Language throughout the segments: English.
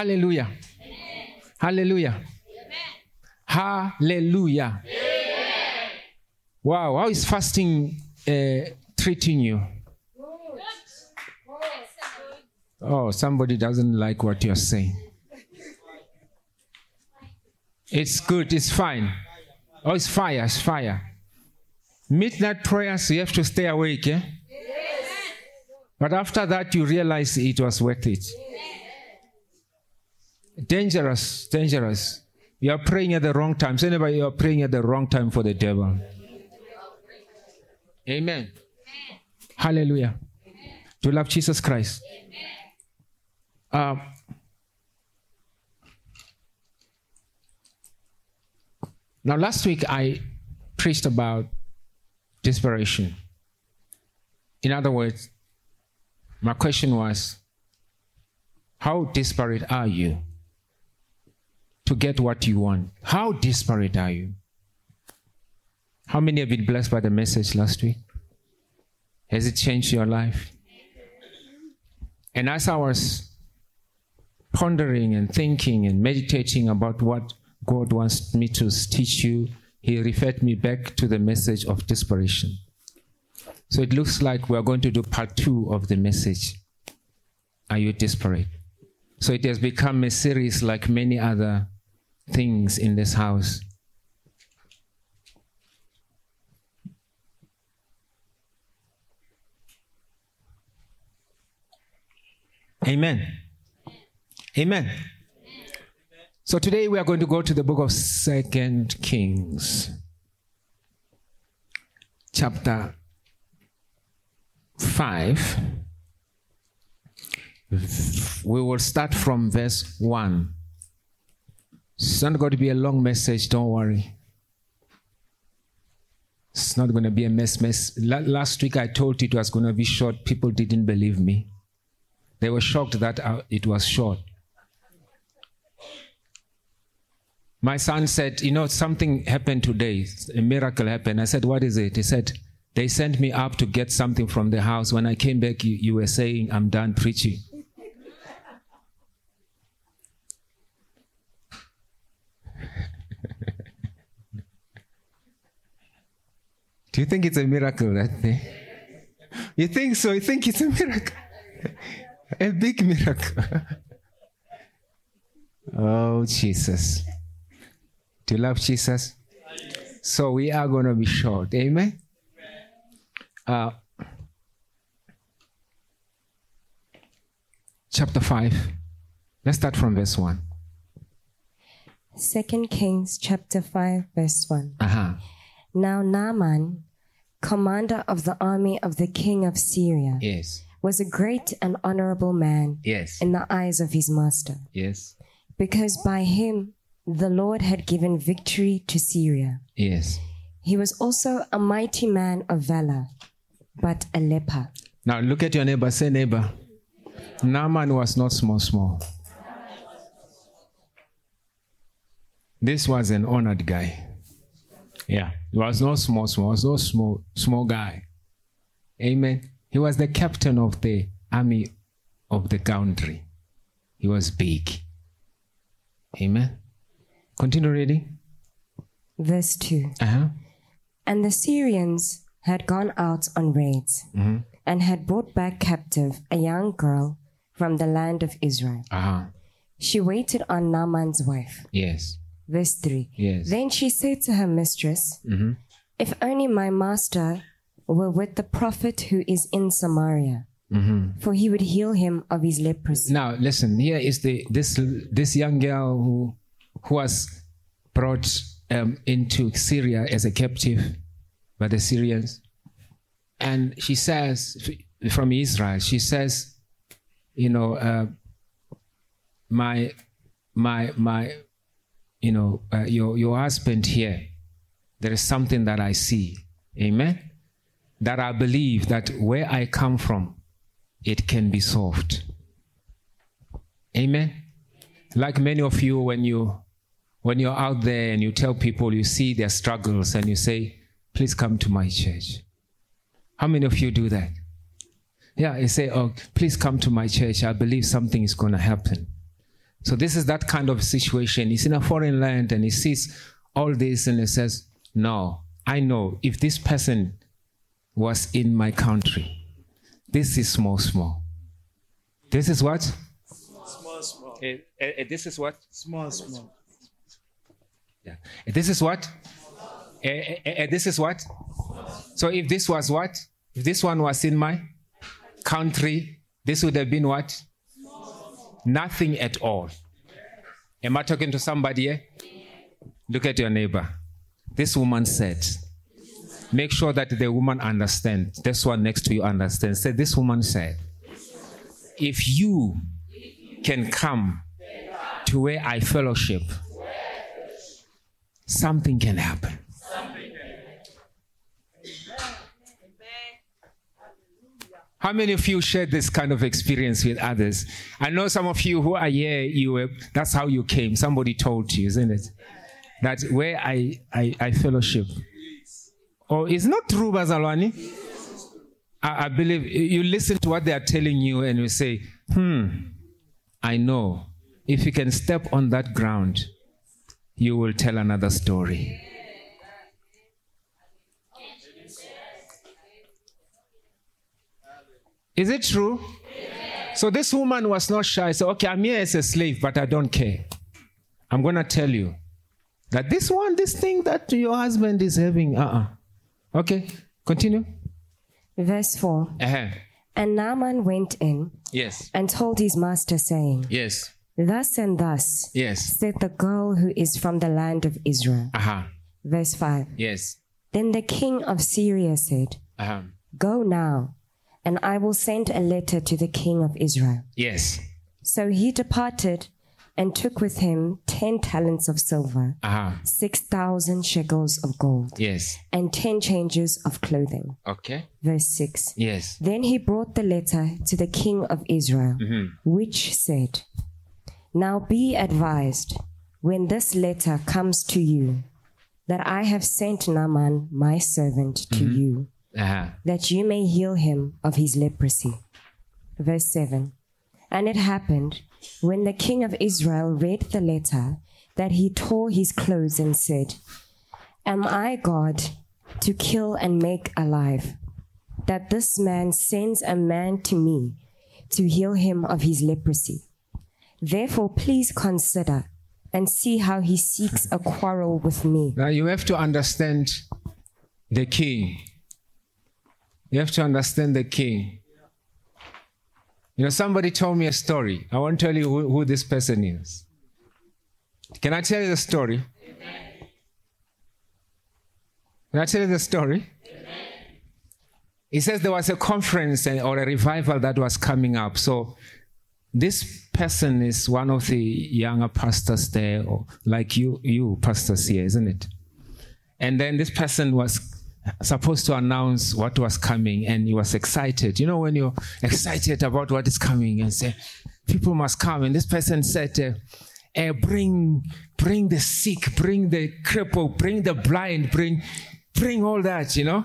Hallelujah. Hallelujah. Hallelujah. Wow, how is fasting uh, treating you? Oh, somebody doesn't like what you're saying. It's good, it's fine. Oh, it's fire, it's fire. Midnight prayers, you have to stay awake, eh? But after that, you realize it was worth it. Dangerous, dangerous. You are praying at the wrong time. Say anybody you are praying at the wrong time for the devil. Amen. Hallelujah. Do you love Jesus Christ? Uh, now, last week I preached about desperation. In other words, my question was how desperate are you to get what you want? How desperate are you? How many have been blessed by the message last week? Has it changed your life? And as I was pondering and thinking and meditating about what God wants me to teach you, He referred me back to the message of desperation. So it looks like we're going to do part two of the message. Are you desperate? So it has become a series like many other things in this house. Amen. Amen. So today we are going to go to the book of Second Kings, chapter 5. We will start from verse 1. It's not going to be a long message, don't worry. It's not going to be a mess. mess. Last week I told you it was going to be short. People didn't believe me. They were shocked that uh, it was short. My son said, You know, something happened today. A miracle happened. I said, What is it? He said, They sent me up to get something from the house. When I came back, you, you were saying, I'm done preaching. Do you think it's a miracle that day? You think so? You think it's a miracle? A big miracle. oh, Jesus. Do you love Jesus? So we are going to be short. Amen? Uh, chapter 5. Let's start from verse 1. Second Kings chapter 5, verse 1. Uh-huh. Now Naaman, commander of the army of the king of Syria, Yes. was a great and honorable man Yes. in the eyes of his master, Yes. because by him the Lord had given victory to Syria. Yes. He was also a mighty man of valor, but a leper. Now look at your neighbor. Say, neighbor. Naaman was not small, small. This was an honored guy. Yeah. He was not small, small. He was not small, small guy. Amen. He was the captain of the army of the country. He was big. Amen. Continue reading. Verse 2 Uh-huh. And the Syrians had gone out on raids Mhm. and had brought back captive a young girl from the land of Israel. Uh-huh. She waited on Naaman's wife. Yes. Verse 3 Yes. Then she said to her mistress, Mhm. If only my master were with the prophet who is in Samaria, Mhm. for he would heal him of his leprosy. Now listen. Here is the this this young girl who who was brought um, into Syria as a captive by the Syrians, and she says from Israel. She says, you know, uh, my my my, you know, uh, your your husband here. There is something that I see. Amen. That I believe that where I come from, it can be solved. Amen. Like many of you, when you when you're out there and you tell people you see their struggles and you say, please come to my church. How many of you do that? Yeah, you say, oh, please come to my church. I believe something is going to happen. So this is that kind of situation. He's in a foreign land and he sees all this and he says, No, I know if this person was in my country, this is small, small. This is what? Small, small. Uh, uh, this is what? Small, small. Yeah. Uh, This is what? Uh, uh, uh, this is what? So if this was what? If this one was in my country, this would have been what? Nothing at all. Am I talking to somebody here? Look at your neighbor. This woman said, make sure that the woman understands. This one next to you understands. Say, this woman said, if you can come to where I fellowship, something can happen. How many of you shared this kind of experience with others? I know some of you who are here, you were, that's how you came. Somebody told you, isn't it? That where I, I, I fellowship. Oh, it's not true, Bazalwani. I, I believe you listen to what they are telling you and you say, hmm, I know. If you can step on that ground, you will tell another story. Is it true? So this woman was not shy. So, okay, I'm here as a slave, but I don't care. I'm going to tell you that this one, this thing that your husband is having, uh uh Okay, continue. Verse 4 Uh-huh. And Naaman went in Yes, and told his master, saying, yes, Thus and thus yes. said the girl who is from the land of Israel. Uh huh. Verse 5 Yes. Then the king of Syria said, Uh huh. Go now, and I will send a letter to the king of Israel. Yes. So he departed and took with him ten talents of silver, Uh huh. six thousand shekels of gold, Yes. and ten changes of clothing. Okay. Verse 6 Yes. Then he brought the letter to the king of Israel, which said, Now be advised, when this letter comes to you, that I have sent Naaman my servant to you, Uh huh. that you may heal him of his leprosy. Verse 7 And it happened, when the king of Israel read the letter, that he tore his clothes and said, Am I God to kill and make alive? That this man sends a man to me to heal him of his leprosy. Therefore, please consider and see how he seeks a quarrel with me. Now you have to understand the king. You have to understand the king. You know, somebody told me a story. I won't tell you who, who this person is. Can I tell you the story? Can I tell you the story? He says there was a conference or a revival that was coming up. So this person is one of the younger pastors there, like you, you pastors here, isn't it? And then this person was supposed to announce what was coming, and he was excited. You know, when you're excited about what is coming, and say, "People must come," and this person said, uh, eh, "Bring, bring the sick, bring the cripple, bring the blind, bring, bring all that," you know.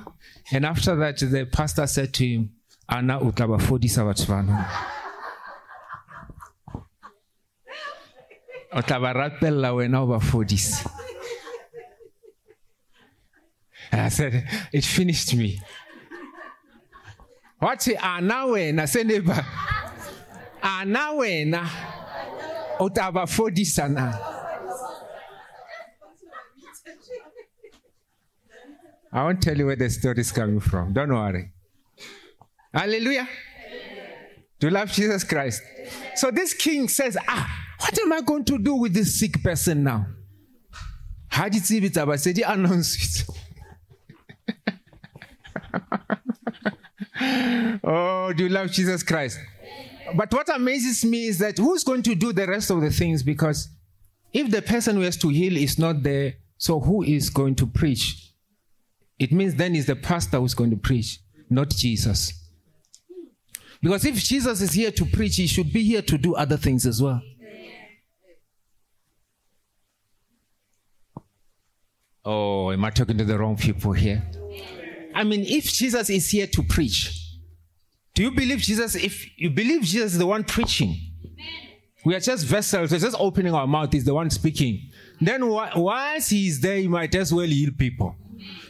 And after that, the pastor said to him, "Ana utabafundisa batho bano." o tla ba wena o ba fodise And I said, it finished me. Wathi ana ah, wena eh, seneba. Ana ah, wena eh, o tla ba fodisa. I won't tell you where the story is coming from. Don't worry. Hallelujah. Do you love Jesus Christ? So this king says, Ah, what am I going to do with this sick person now? How did it about? Said he announced it. Oh, do you love Jesus Christ? But what amazes me is that who's going to do the rest of the things? Because if the person who has to heal is not there, so who is going to preach? It means then is the pastor who's going to preach, not Jesus. Because if Jesus is here to preach, he should be here to do other things as well. Oh, am I talking to the wrong people here? I mean, if Jesus is here to preach, do you believe Jesus? If you believe Jesus is the one preaching, We are just vessels. We're just opening our mouth. He's the one speaking. Then once he's there, he might as well heal people.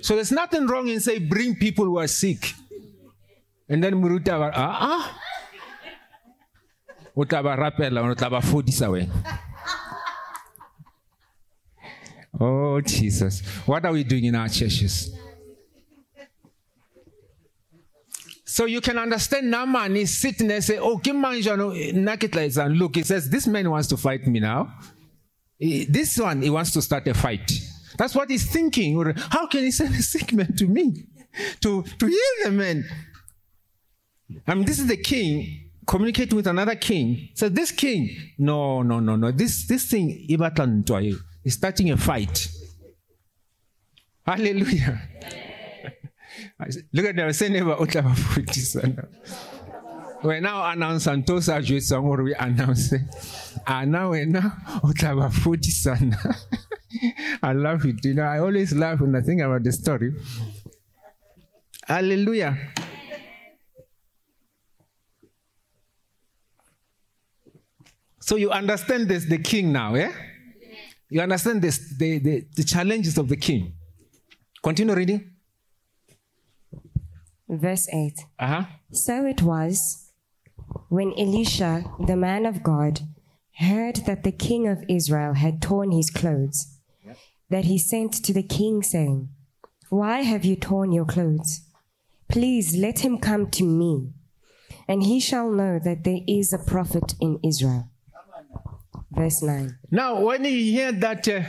So there's nothing wrong in say bring people who are sick. And then Muruta ah ah. O. Oh Jesus. What are we doing in our churches? So you can understand Naaman is sitting there say, Oh, Kim and look, he says, This man wants to fight me now. This one, he wants to start a fight. That's what he's thinking. How can he send a sick man to me? To, to heal the man. I mean, this is the king communicating with another king. So this king, no, no, no, no. This this thing, Ibatan is starting a fight. Hallelujah. Look at them, say never utaba futisana. We now announce Santosa Juitsong or we announce it. And now we now utaba futisana. I love it. You know, I always laugh when I think about the story. Hallelujah. So you understand this, the king now, yeah? You understand this, the, the, the challenges of the king. Continue reading. Verse 8 Uh-huh. So it was when Elisha, the man of God, heard that the king of Israel had torn his clothes, that he sent to the king, saying, Why have you torn your clothes? Please let him come to me, and he shall know that there is a prophet in Israel. Verse 9. Now, when you hear that, uh,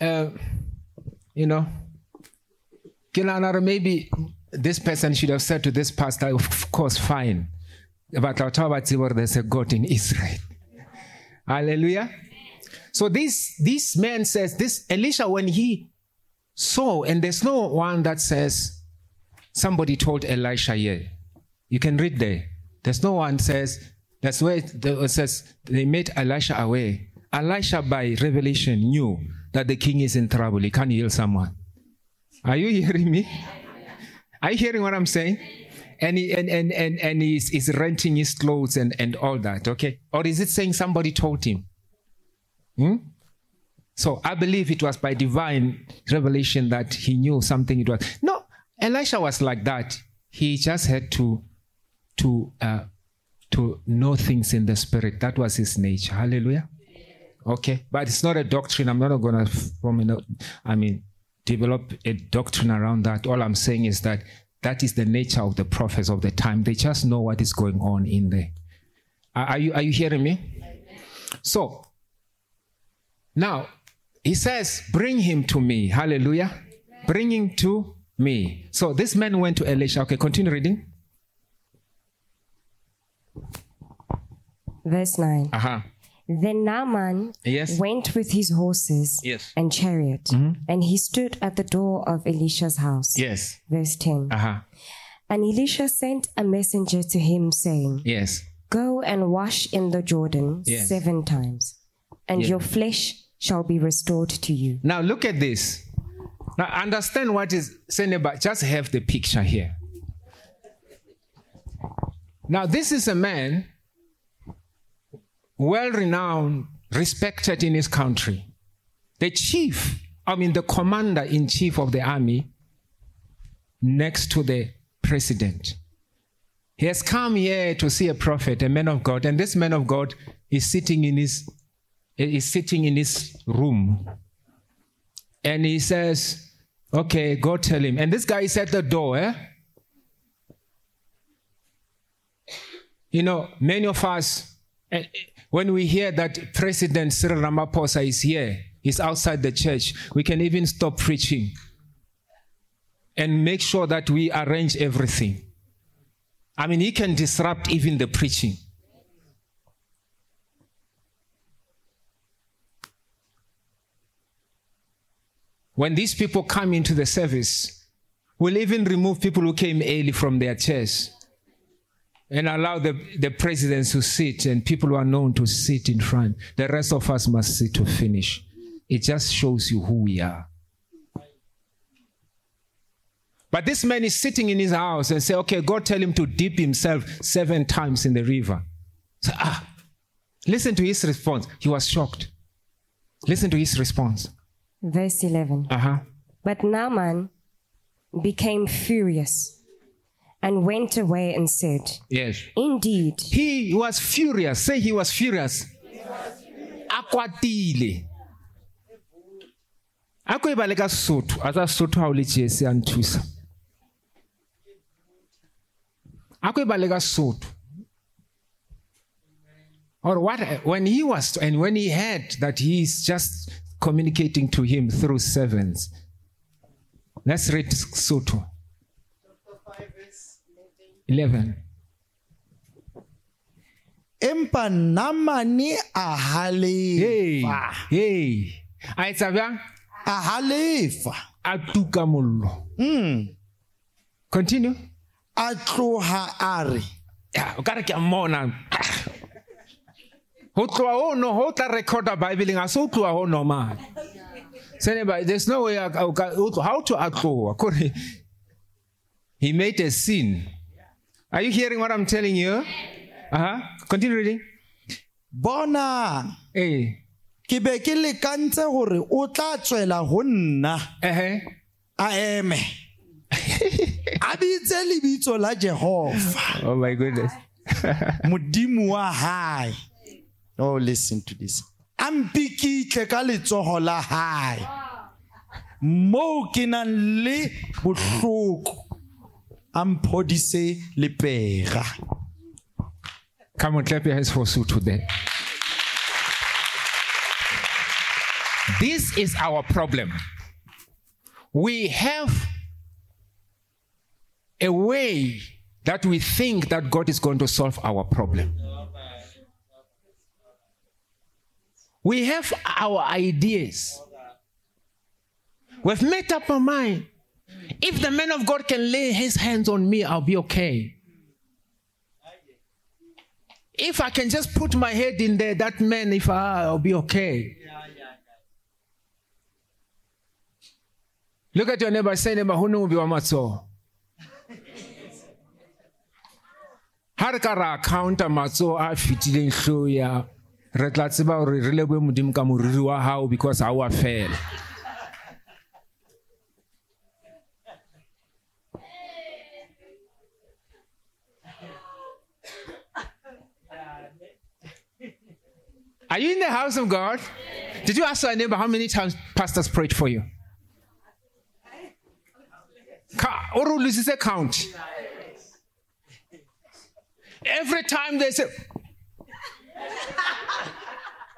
uh, you know, Kilanara, maybe this person should have said to this pastor, of course, fine. But there's a God in Israel. Hallelujah. So this this man says, this Elisha, when he saw, and there's no one that says somebody told Elisha here. You can read there. There's no one says, that's where it says they made Elisha away. Elisha, by revelation, knew that the king is in trouble. He can't heal someone. Are you hearing me? Are you hearing what I'm saying? And he, and, and, and, and he's, he's renting his clothes and, and all that, okay? Or is it saying somebody told him? Hmm? So I believe it was by divine revelation that he knew something it was. No, Elisha was like that. He just had to to uh, to know things in the spirit. That was his nature. Hallelujah. Okay, but it's not a doctrine. I'm not going to form. a- I mean, develop a doctrine around that. All I'm saying is that that is the nature of the prophets of the time. They just know what is going on in there. Are you are you hearing me? So now he says, Bring him to me. Hallelujah. Bring him to me. So this man went to Elisha. Okay, continue reading. Verse 9. Uh-huh. Then Naaman Yes. went with his horses Yes. and chariot, and he stood at the door of Elisha's house. Yes. Verse 10. Uh-huh. And Elisha sent a messenger to him, saying, Yes. Go and wash in the Jordan Yes. seven times, and Yeah. your flesh shall be restored to you. Now look at this. Now understand what is saying about just have the picture here. Now this is a man well renowned, respected in his country. The chief, I mean the commander in chief of the army next to the president. He has come here to see a prophet, a man of God, and this man of God is sitting in his is sitting in his room and he says, Okay, go tell him. And this guy is at the door, eh? You know, many of us, eh, when we hear that President Cyril Ramaphosa is here, he's outside the church, we can even stop preaching and make sure that we arrange everything. I mean, he can disrupt even the preaching. When these people come into the service, we'll even remove people who came early from their chairs and allow the, the presidents to sit and people who are known to sit in front. The rest of us must sit to finish. It just shows you who we are. But this man is sitting in his house and say, okay, God tell him to dip himself seven times in the river. So, ah, Listen to his response. He was shocked. Listen to his response. Verse 11. Uh huh. But Naaman became furious and went away and said, Yes. Indeed, He was furious. Say he was furious. Akwatile. a ko e bale ka sesotho a tsa sesotho ga o le tšee a nthusa a ko e bale ka sesotho or what when he was and when he heard that he is just communicating to him through servants let's read sotho 11 empa namane a halefa hey a etsa bjang a halefa a tuka mollo mm continue. A tloha a re o ka re ke a mmona ho tloha ho no ho tla recorda bibleng a se o tloha ho normal seneba there's no way a- a- o a tloha kore he made a sin are you hearing what i'm telling you? Uh-huh. Continue reading. Bona. Eh ke be ke lekantse gore o tla tswela ho nna. Eh a eme. A bitse lebitso la jehova. Oh my goodness. Modimo wa hae. Oh listen to this. A mpikitle ka letsogo la hae. Moo ke nang le bohloko a mphodise lepega Come on, clap your hands for. This is our problem. We have a way that we think that God is going to solve our problem. We have our ideas. We've made up our mind. If the man of God can lay his hands on me, I'll be okay. If I can just put my head in there, that man, if I, I'll be okay. Look at your neighbor, say neighbor, who know wa matso? Ha ka ra counter matso a fitileng hlo ya re tla tseba hore re modimo ka moriri wa hao because ha wa fela. Are you in the house of God? Did you ask your neighbor how many times pastors prayed for you? Or loses a count. Every time they say,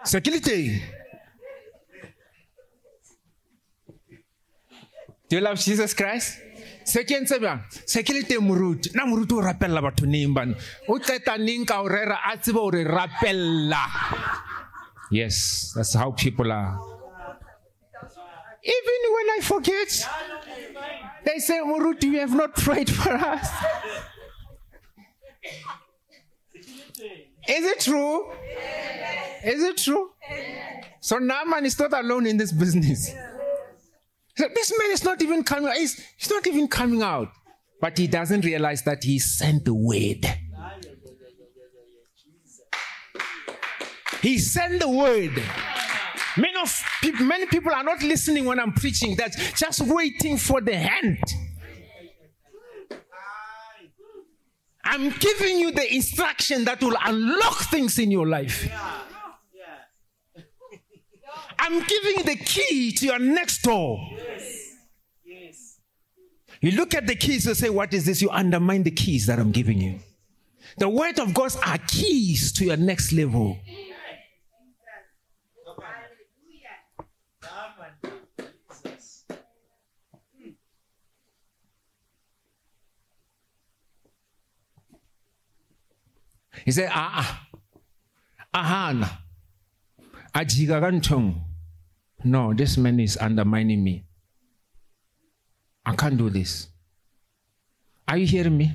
Security. Do you love Jesus Christ? Second sebjang security moruti na moruti o rapella batho neng bane o qeta neng ka o rera a tsebe yes that's how people are even when i forget they say moruti you have not prayed for us is it true is it true so Naaman is not alone in this business so this man is not even coming. He's, he's not even coming out. But he doesn't realize that he sent the word. He sent the word. Many, of people, many people are not listening when I'm preaching. That's just waiting for the hand. I'm giving you the instruction that will unlock things in your life. I'm giving the key to your next door. You look at the keys and say, What is this? You undermine the keys that I'm giving you. The word of God are keys to your next level. He said, Ah, ah, ahana. Ajiga ka. No, this man is undermining me. I can't do this. Are you hearing me?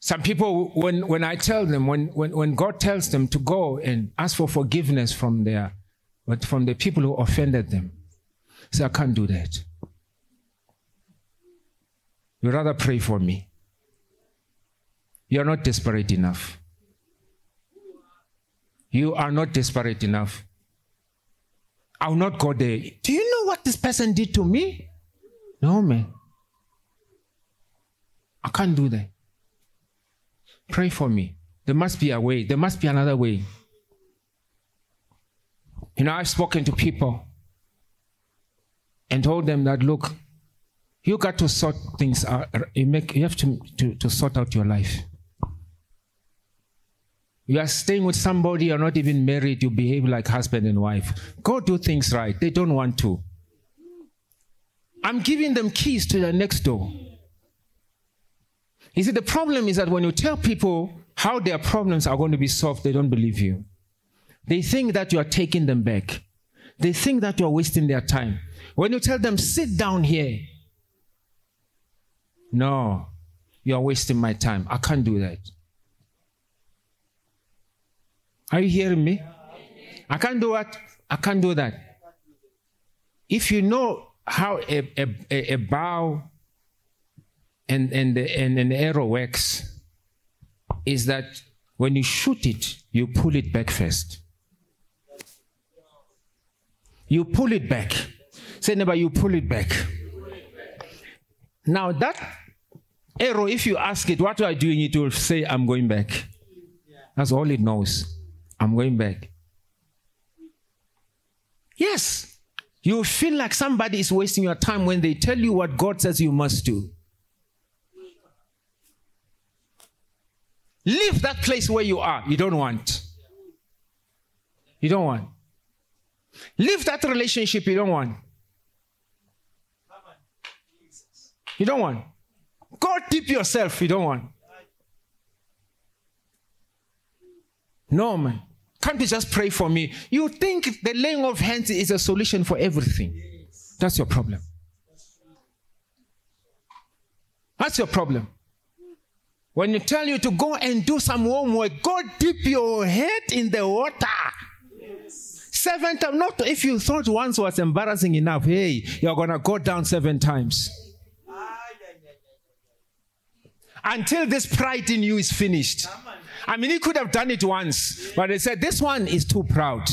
Some people, when, when I tell them, when, when, when God tells them to go and ask for forgiveness from their, but from the people who offended them, say, I can't do that. You rather pray for me. You're not desperate enough. You are not desperate enough. I'll not go there. Do you know what this person did to me? No, man. I can't do that. Pray for me. There must be a way. There must be another way. You know, I've spoken to people and told them that, look, you got to sort things out. You, make, you have to, to, to sort out your life. You are staying with somebody, you're not even married, you behave like husband and wife. Go do things right. They don't want to. I'm giving them keys to the next door. You see, the problem is that when you tell people how their problems are going to be solved, they don't believe you. They think that you are taking them back. They think that you are wasting their time. When you tell them, sit down here, no, you are wasting my time. I can't do that. Are you hearing me? I can't do what? I can't do that. If you know how a, a, a bow and, and, and an arrow works, is that when you shoot it, you pull it back first. You pull it back. Say, neighbor, you pull it back. Now, that arrow, if you ask it, what are you doing? It will say, I'm going back. That's all it knows. I'm going back. Yes. You feel like somebody is wasting your time when they tell you what God says you must do. Leave that place where you are. You don't want. You don't want. Leave that relationship you don't want. You don't want. Go deep yourself. You don't want. No, man. Can't you just pray for me? You think the laying of hands is a solution for everything. That's your problem. That's your problem. When you tell you to go and do some homework, go dip your head in the water. Seven times. Not if you thought once was embarrassing enough, hey, you're gonna go down seven times. Until this pride in you is finished. I mean, he could have done it once, but they said this one is too proud.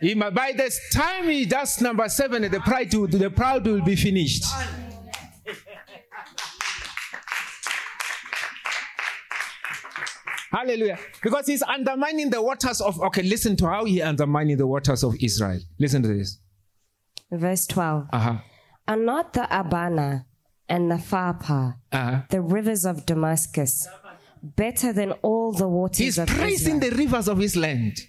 He, by this time he does number seven, the pride, will, the proud will be finished. Hallelujah. Because he's undermining the waters of, okay, listen to how he undermining the waters of Israel. Listen to this. Verse 12. Uh-huh. Are not the Abana and Pharpar, Uh-huh. the rivers of Damascus, better than all the waters He's praising Israel? the rivers of his land.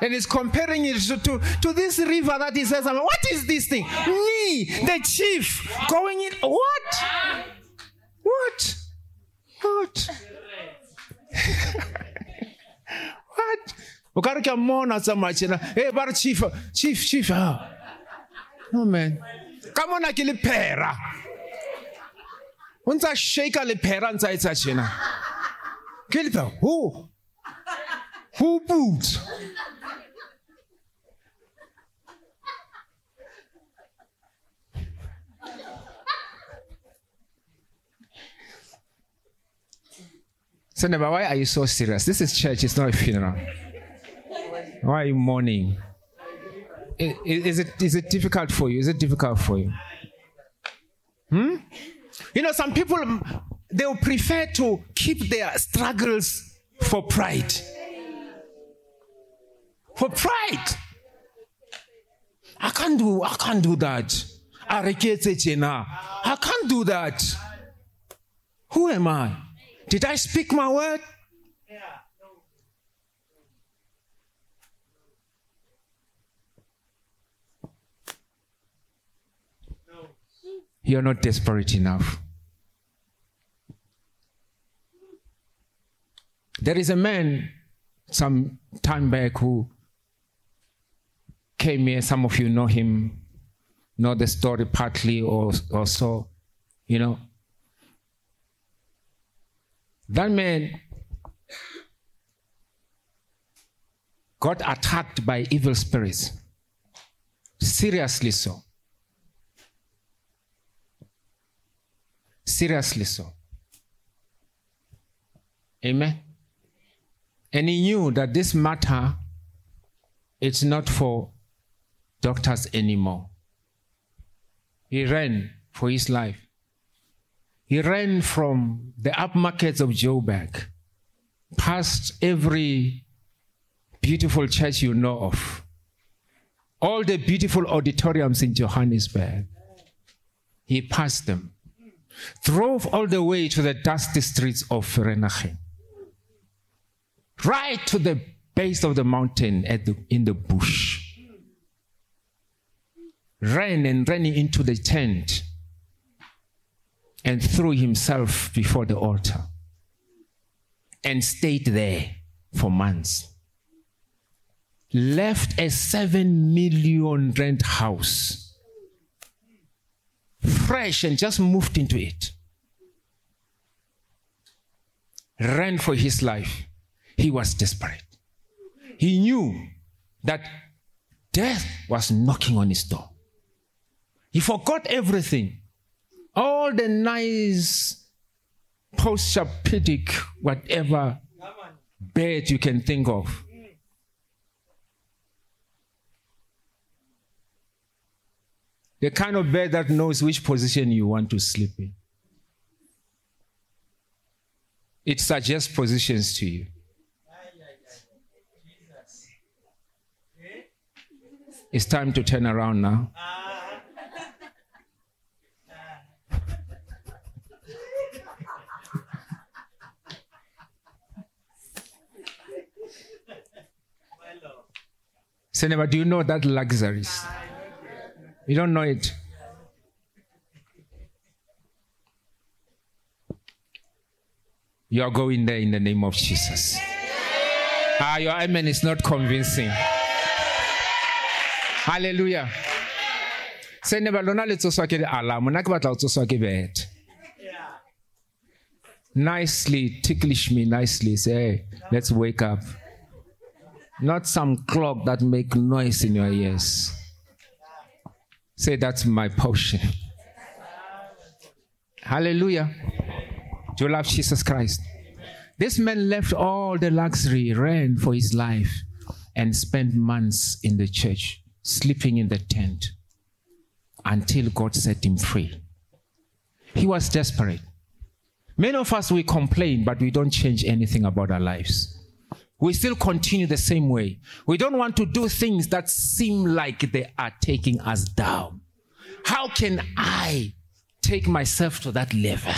And he's comparing it to, to, to this river that he says, What is this thing? Me, the chief, going in. What? What? What? what? O ka re ke a mmona tsamaya tjena. Hey, ba re chief, chief, chief. ah." No man. Mona ke lephera. O ntse a shake lephera ntse a etsa tjena. Ke lephera. Who? Who boots? So, Neba, why are you so serious? This is church, it's not a funeral. Why are you mourning? I- i- Is it, is it difficult for you? Is it difficult for you? Hmm? You know, some people, mm, they will prefer to keep their struggles for pride. For pride. I can't do, I can't do that. I can't do that. Who am I? Did I speak my word? You're not desperate enough. There is a man some time back who came here. Some of you know him, know the story partly or, or so, you know. That man got attacked by evil spirits. Seriously so. Seriously so. Amen. And he knew that this matter it's not for doctors anymore. He ran for his life. He ran from the upmarkets of Joburg, past every beautiful church you know of, all the beautiful auditoriums in Johannesburg. He passed them, drove all the way to the dusty streets of Vereeniging, right to the base of the mountain at the, in the bush. Ran and ran into the tent and threw himself before the altar and stayed there for months. Left a seven million rent house, fresh, and just moved into it. Ran for his life. He was desperate. He knew that death was knocking on his door. He forgot everything all the nice Posturepedic whatever bed you can think of. The kind of bed that knows which position you want to sleep in. It suggests positions to you. It's time to turn around now. Cinema, do you know that luxuries? You don't know it. You are going there in the name of Jesus. Ah, your amen is not convincing. Hallelujah. Se ne lona le tsoswa ke bete nicely ticklish me nicely say hey, let's wake up not some clock that make noise in your ears. Say that's my portion. Hallelujah. Do you love Jesus Christ? This man left all the luxury, ran for his life, and spent months in the church, sleeping in the tent until God set him free. He was desperate. Many of us, we complain, but we don't change anything about our lives we still continue the same way. We don't want to do things that seem like they are taking us down. How can I take myself to that level?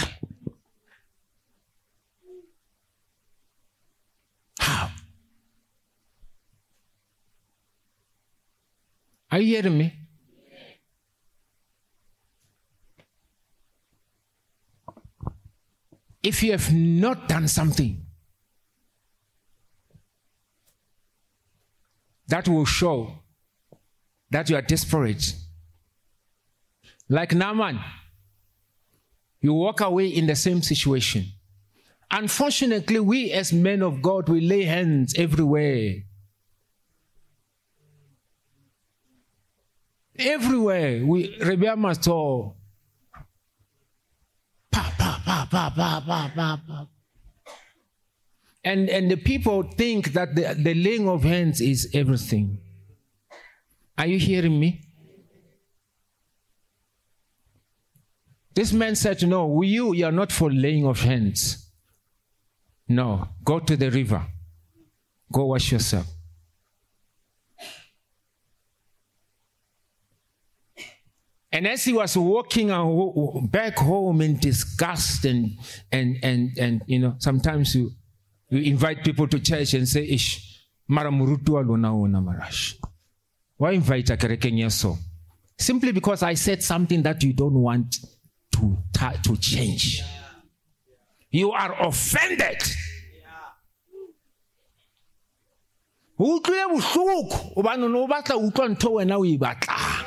How? Are you hearing me? If you have not done something, that will show that you are desperate. Like Naaman, you walk away in the same situation. Unfortunately, we as men of God, we lay hands everywhere. Everywhere. We Rebia Master. Pa, pa, pa, pa, pa, pa, pa, pa. And, and the people think that the, the laying of hands is everything. Are you hearing me? This man said, No, you, you are not for laying of hands. No, go to the river. Go wash yourself. And as he was walking uh, back home in disgust and and and and you know, sometimes you you invite people to church and say, Ish, mara murutu wa marash. Why invite a kerekeng so? Simply because I said something that you don't want to, to change. You are offended. utlwile bohloko obane no batla utlwa ntho wena o e batlang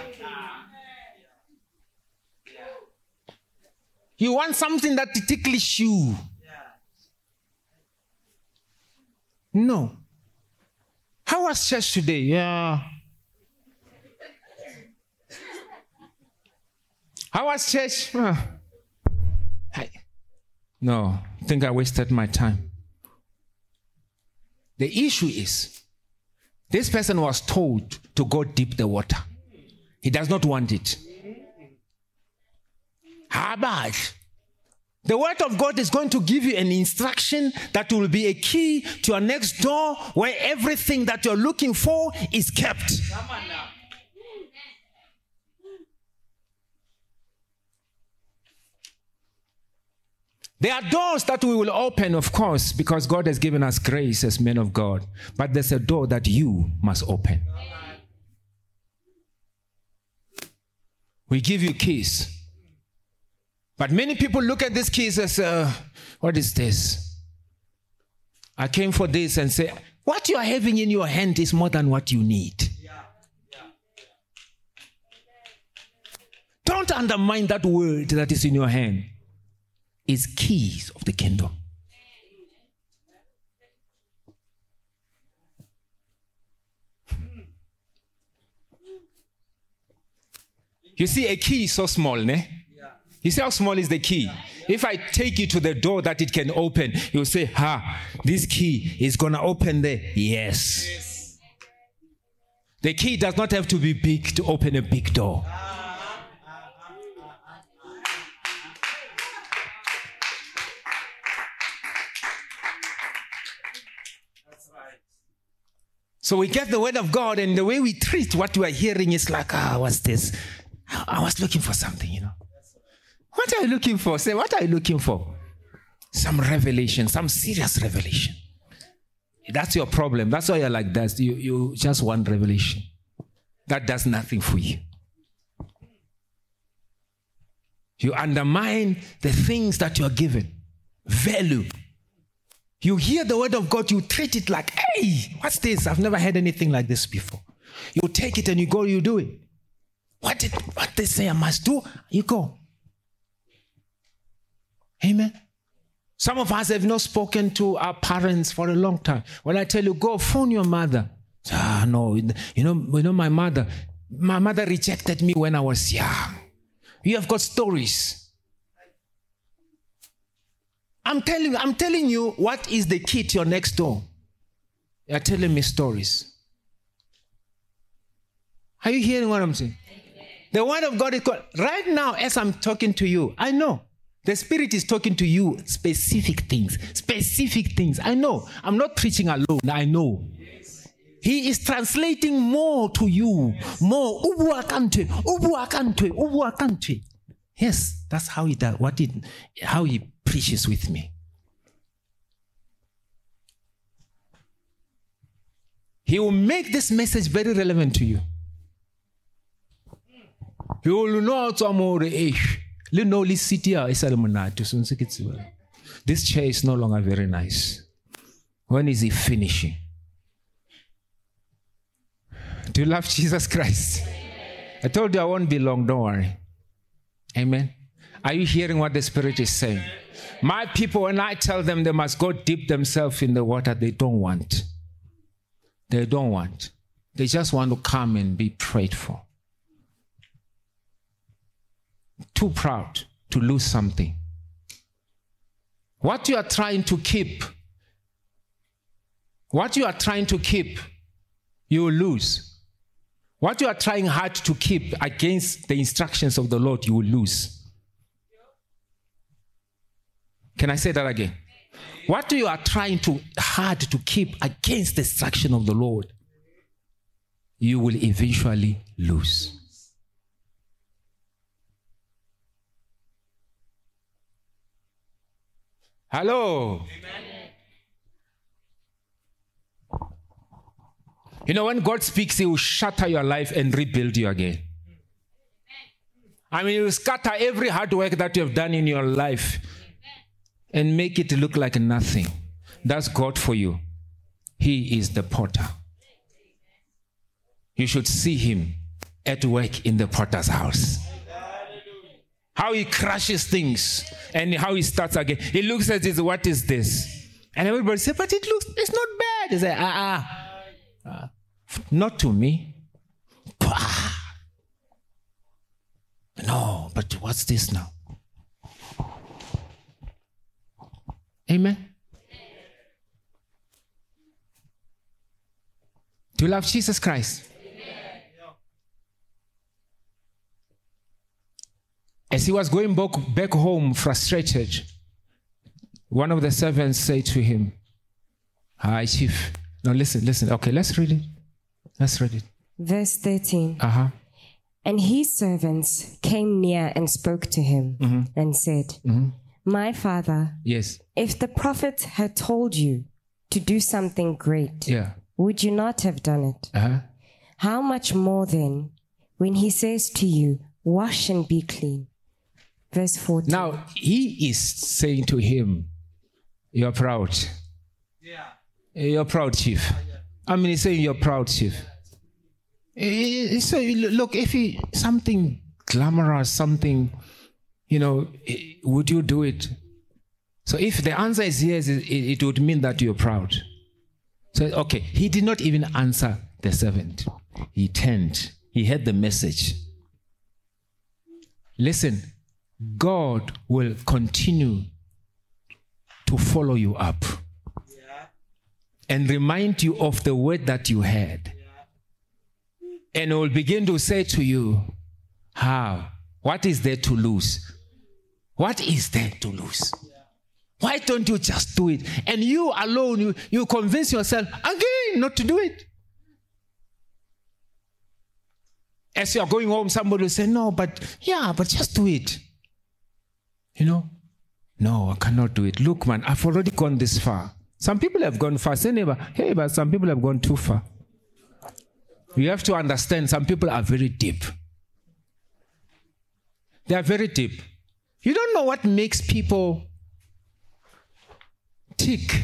you want something that ticklish you No. How was church today? Yeah. How was church? No, I think I wasted my time. The issue is this person was told to go deep the water. He does not want it. How bad? The word of God is going to give you an instruction that will be a key to your next door where everything that you're looking for is kept. There are doors that we will open, of course, because God has given us grace as men of God. But there's a door that you must open. We give you keys. But many people look at these keys as, uh, what is this? I came for this and say, what you are having in your hand is more than what you need. Don't undermine that word that is in your hand. It's keys of the kingdom. You see, a key is so small, ne? You see how small is the key? If I take you to the door that it can open, you'll say, Ha, this key is gonna open there. Yes. The key does not have to be big to open a big door. So we get the word of God, and the way we treat what we are hearing is like, ah, what's this? I was looking for something, you know. What are you looking for? Say, what are you looking for? Some revelation, some serious revelation. That's your problem. That's why you're like that. You, you just want revelation. That does nothing for you. You undermine the things that you are given. Value. You hear the word of God, you treat it like, hey, what's this? I've never heard anything like this before. You take it and you go, you do it. What did what they say I must do? You go. Amen. Some of us have not spoken to our parents for a long time. When I tell you, go phone your mother. Ah, no, you know, you know, my mother, my mother rejected me when I was young. You have got stories. I'm telling you, I'm telling you what is the key to your next door. You're telling me stories. Are you hearing what I'm saying? The word of God is called right now as I'm talking to you. I know the Spirit is talking to you specific things, specific things. I know. I'm not preaching alone. I know. He is translating more to you. More. Yes, that's how he does. What it, how he preaches with me. He will make this message very relevant to you. He will know how to. Le no le city is This chair is no longer very nice. When is he finishing? Do you love Jesus Christ? I told you I won't be long, don't worry. Amen. Are you hearing what the Spirit is saying? My people, when I tell them they must go dip themselves in the water, they don't want. They don't want. They just want to come and be prayed for. Too proud to lose something. What you are trying to keep, what you are trying to keep, you will lose. What you are trying hard to keep against the instructions of the Lord, you will lose. Can I say that again? What you are trying to hard to keep against the instruction of the Lord, you will eventually lose. Hello. Amen. You know, when God speaks, He will shatter your life and rebuild you again. I mean, He will scatter every hard work that you have done in your life and make it look like nothing. That's God for you. He is the potter. You should see Him at work in the potter's house how he crushes things and how he starts again. He looks at this, what is this? And everybody says, but it looks, it's not bad. He says, ah, ah, ah, not to me. No, but what's this now? Amen. Do you love Jesus Christ? As he was going back, back home frustrated, one of the servants said to him, Hi, Chief. Now listen, listen. Okay, let's read it. Let's read it. Verse 13. Uh huh. And his servants came near and spoke to him and said, My father, Yes. if the prophet had told you to do something great, Yeah. would you not have done it? Uh huh. How much more then when he says to you, Wash and be clean? Verse 14. Now he is saying to him, You're proud. Yeah. You're proud, chief. Oh, I mean, he's saying you're proud, chief. So look, if he something glamorous, something, you know, would you do it? So if the answer is yes, it, it would mean that you're proud. So okay, he did not even answer the servant. He turned. He heard the message. Listen, God will continue to follow you up and remind you of the word that you heard. And will begin to say to you, How? What is there to lose? What is there to lose? Why don't you just do it? And you alone, you, you convince yourself again not to do it. As you are going home, somebody will say, No, but yeah, but just do it. You know? No, I cannot do it. Look, man, I've already gone this far. Some people have gone far. Say neighbor, hey, but some people have gone too far. You have to understand some people are very deep. They are very deep. You don't know what makes people tick.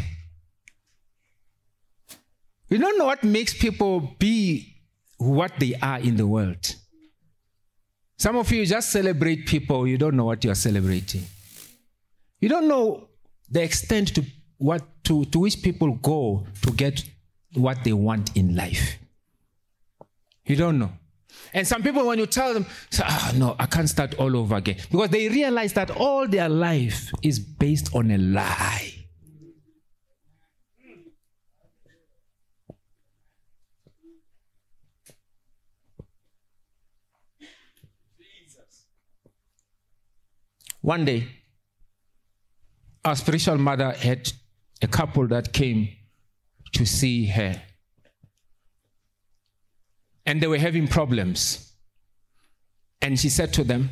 You don't know what makes people be what they are in the world. Some of you just celebrate people, you don't know what you are celebrating. You don't know the extent to what to, to which people go to get what they want in life. You don't know. And some people, when you tell them, say, ah, no, I can't start all over again. Because they realize that all their life is based on a lie. One day, our spiritual mother had a couple that came to see her. And they were having problems. And she said to them,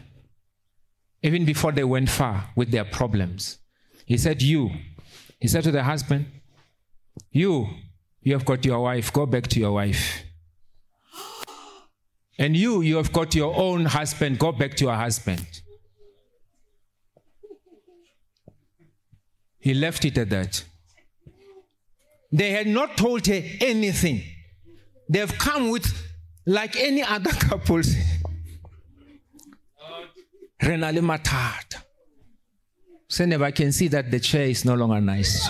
even before they went far with their problems, he said, You, he said to the husband, You, you have got your wife, go back to your wife. And you, you have got your own husband, go back to your husband. He left it at that. They had not told her anything. They've come with, like any other couples, renale matata. Never I can see that the chair is no longer nice.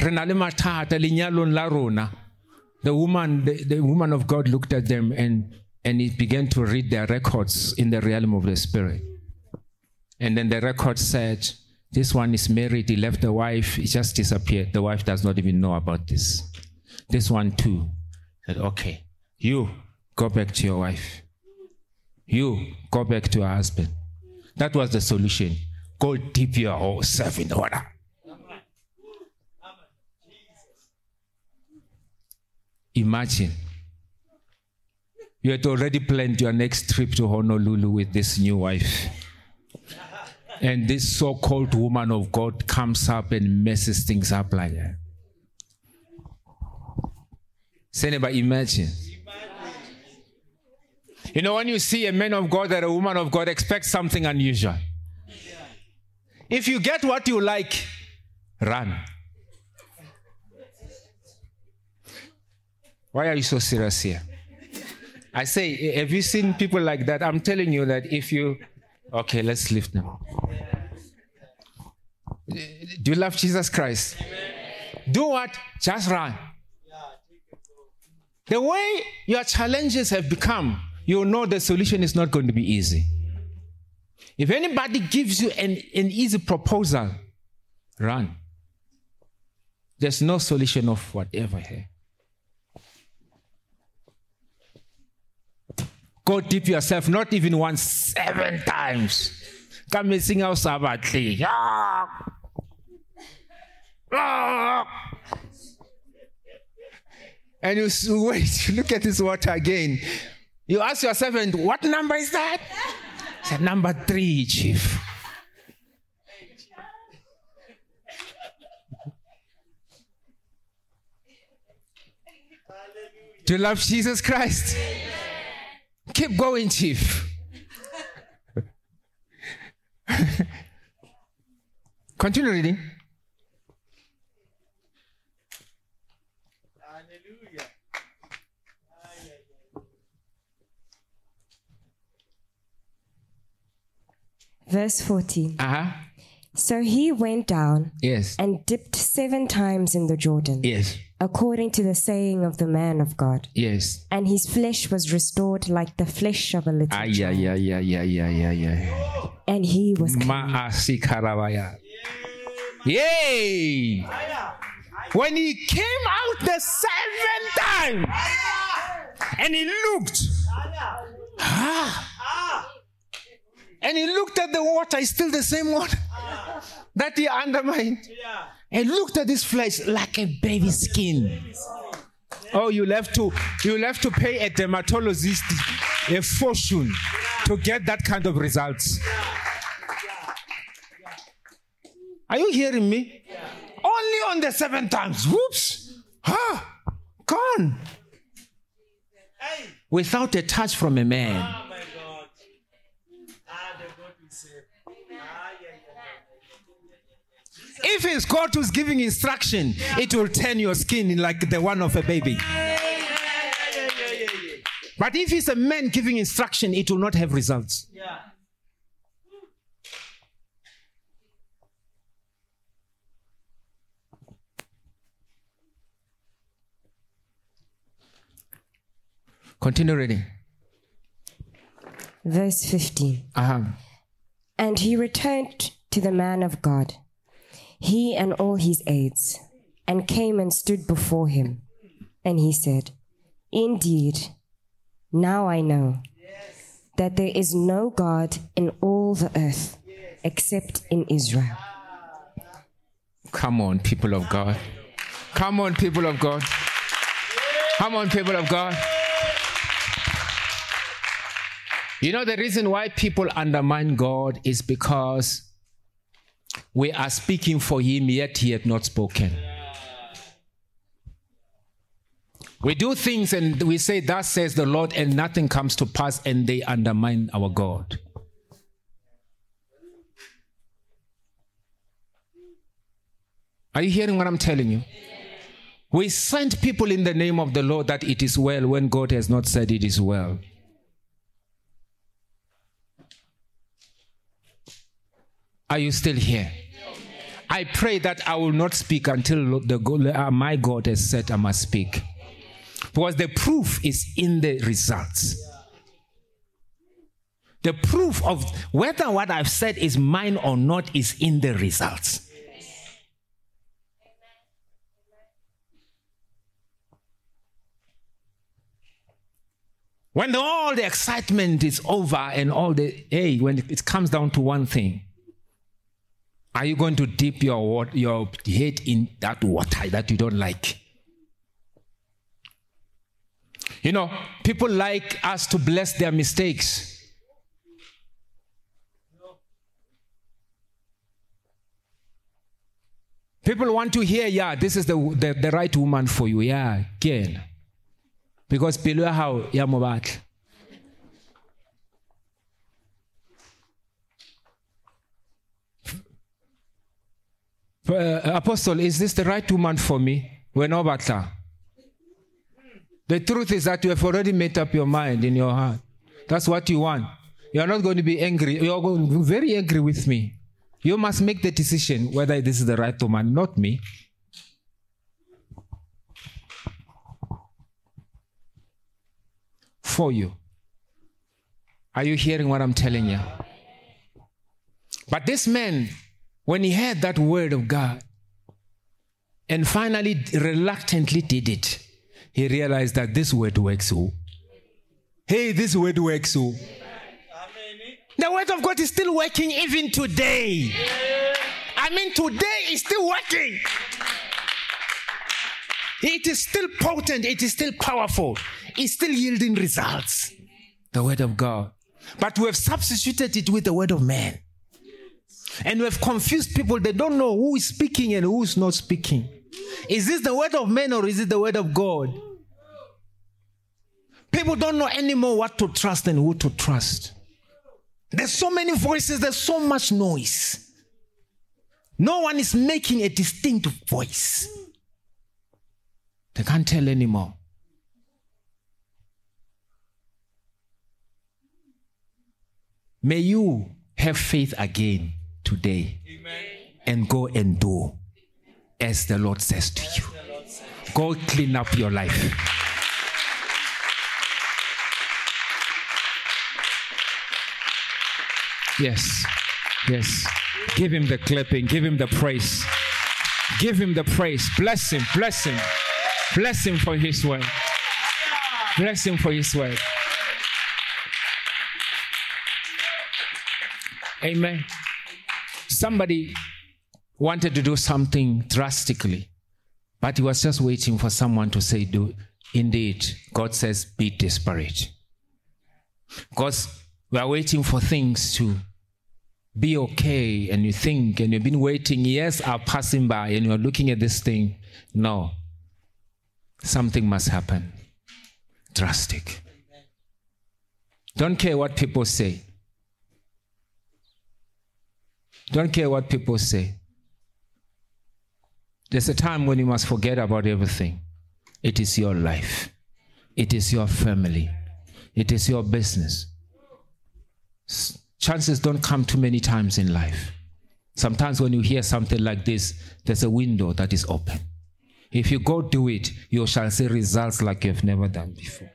Renale matata rona. The woman, the, the woman of God looked at them and and he began to read their records in the realm of the spirit. And then the record said, This one is married, he left the wife, he just disappeared. The wife does not even know about this. This one too said, Okay, you go back to your wife. You go back to your husband. That was the solution. Go dip yourself in the water. Imagine you had already planned your next trip to Honolulu with this new wife. And this so called woman of God comes up and messes things up like that. Say, neighbor, imagine. You know, when you see a man of God or a woman of God, expect something unusual. If you get what you like, run. Why are you so serious here? I say, have you seen people like that? I'm telling you that if you, okay, let's lift now. Do you love Jesus Christ? Do what? Just run. The way your challenges have become, you know the solution is not going to be easy. If anybody gives you an, an easy proposal, run. There's no solution of whatever here. Go deep yourself, not even once, seven times. Come and sing out Sabatli. Ah. Ah. And you wait, look at this water again. You ask your servant, what number is that? He Said number three, chief. Do you love Jesus Christ? Keep going, chief. Continue reading. Verse 14. Uh huh. So he went down Yes. and dipped seven times in the Jordan, Yes. According to the saying of the man of God. Yes. And his flesh was restored like the flesh of a little Ay, child. ay, ay, ay, ay, ay, ay, ay. And he was clean. Yay! When he came out the seventh time and he looked, ah, and he looked at the water, it's still the same water that he undermined. And looked at this flesh like a baby skin. Oh, you'll have to you'll have to pay a dermatologist a fortune to get that kind of results. Are you hearing me? Only on the seven times. Whoops. Ah, gone. Hey, Without a touch from a man. oh my God. Ah, the God. Ah, yeah, yeah, yeah. If it's God who's giving instruction, it will turn your skin like the one of a baby. Yeah, yeah, yeah, yeah, yeah. But if it's a man giving instruction, it will not have results. Yeah. Continue reading. Verse 15. Uh-huh. And he returned to the man of God, he and all his aides, and came and stood before him. And he said, Indeed, now I know that there is no God in all the earth except in Israel. Come on, people of God. Come on, people of God. Come on, people of God. You know, the reason why people undermine God is because we are speaking for Him, yet He had not spoken. We do things and we say, Thus says the Lord, and nothing comes to pass, and they undermine our God. Are you hearing what I'm telling you? We send people in the name of the Lord that it is well when God has not said it is well. Are you still here? I pray that I will not speak until the uh, my God has said I must speak. Because the proof is in the results. The proof of whether what I've said is mine or not is in the results. When all the excitement is over and all the, hey, when it comes down to one thing, are you going to dip your, your head in that water that you don't like? You know, people like us to bless their mistakes. People want to hear, yeah, this is the, the, the right woman for you. Yeah, girl. Because pelo ya hao ya mo batla. Uh, Apostle, is this the right woman for me? We're not. The truth is that you have already made up your mind in your heart. That's what you want. You are not going to be angry. You are going to be very angry with me. You must make the decision whether this is the right woman, not me. For you. Are you hearing what I'm telling you? But this man, when he heard that word of God and finally reluctantly did it, he realized that this word works. Oh, hey, this word works. Amen. the word of God is still working even today. I mean, today is still working. It is still potent, it is still powerful, it's still yielding results. The word of God. But we have substituted it with the word of man. And we have confused people. They don't know who is speaking and who is not speaking. Is this the word of men or is it the word of God? People don't know anymore what to trust and who to trust. There's so many voices, there's so much noise. No one is making a distinct voice. They can't tell anymore. May you have faith again today and go and do as the Lord says to you. Go clean up your life. Yes. Yes. Give him the clapping. Give him the praise. Give him the praise. Bless him. Bless him. Bless him for his word. Bless him for his word. Amen. Somebody wanted to do something drastically, but he was just waiting for someone to say, Do indeed, God says, be desperate. Because we are waiting for things to be okay, and you think, and you've been waiting, years are passing by, and you're looking at this thing. No. Something must happen. Drastic. Don't care what people say. Don't care what people say. There's a time when you must forget about everything. It is your life, it is your family, it is your business. Chances don't come too many times in life. Sometimes when you hear something like this, there's a window that is open. If you go do it, you shall see results like you've never done before.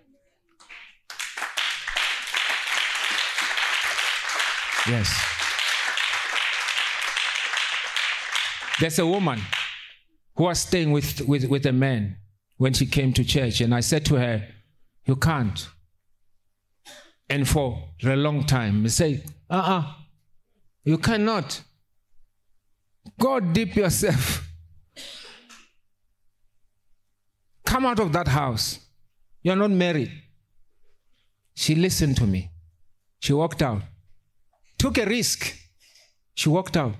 Yes. There's a woman who was staying with, with, with a man when she came to church, and I said to her, You can't. And for a long time, he said, Uh uh you cannot. Go deep yourself. Come out of that house. You're not married. She listened to me. She walked out. Took a risk. She walked out.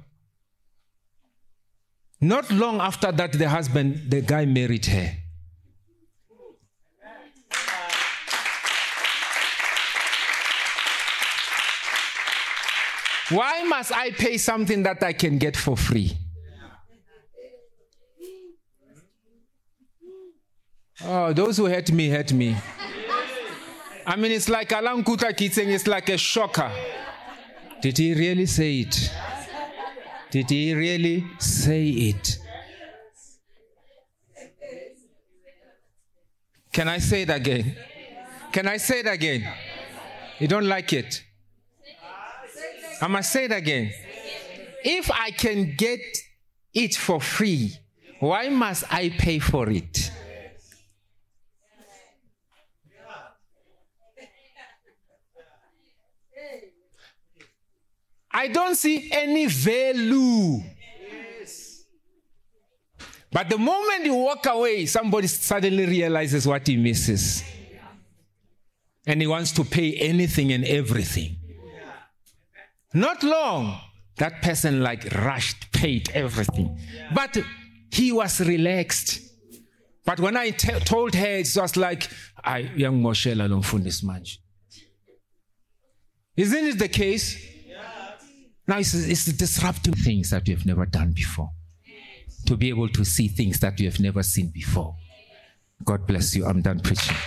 Not long after that, the husband, the guy married her. Why must I pay something that I can get for free? Oh, those who hurt me, hurt me. I mean, it's like Alan Kuta saying it's like a shocker. Did he really say it? Did he really say it? Can I say it again? Can I say it again? You don't like it? I must say it again. If I can get it for free, why must I pay for it? I don't see any value. But the moment you walk away, somebody suddenly realizes what he misses. And he wants to pay anything and everything. Not long, that person like rushed, paid everything. But he was relaxed. But when I told her, it was like, I young Moshe Lalomfundis Manj. Isn't it the case? Now it's, it's disrupting things that you have never done before. To be able to see things that you have never seen before. God bless you. I'm done preaching.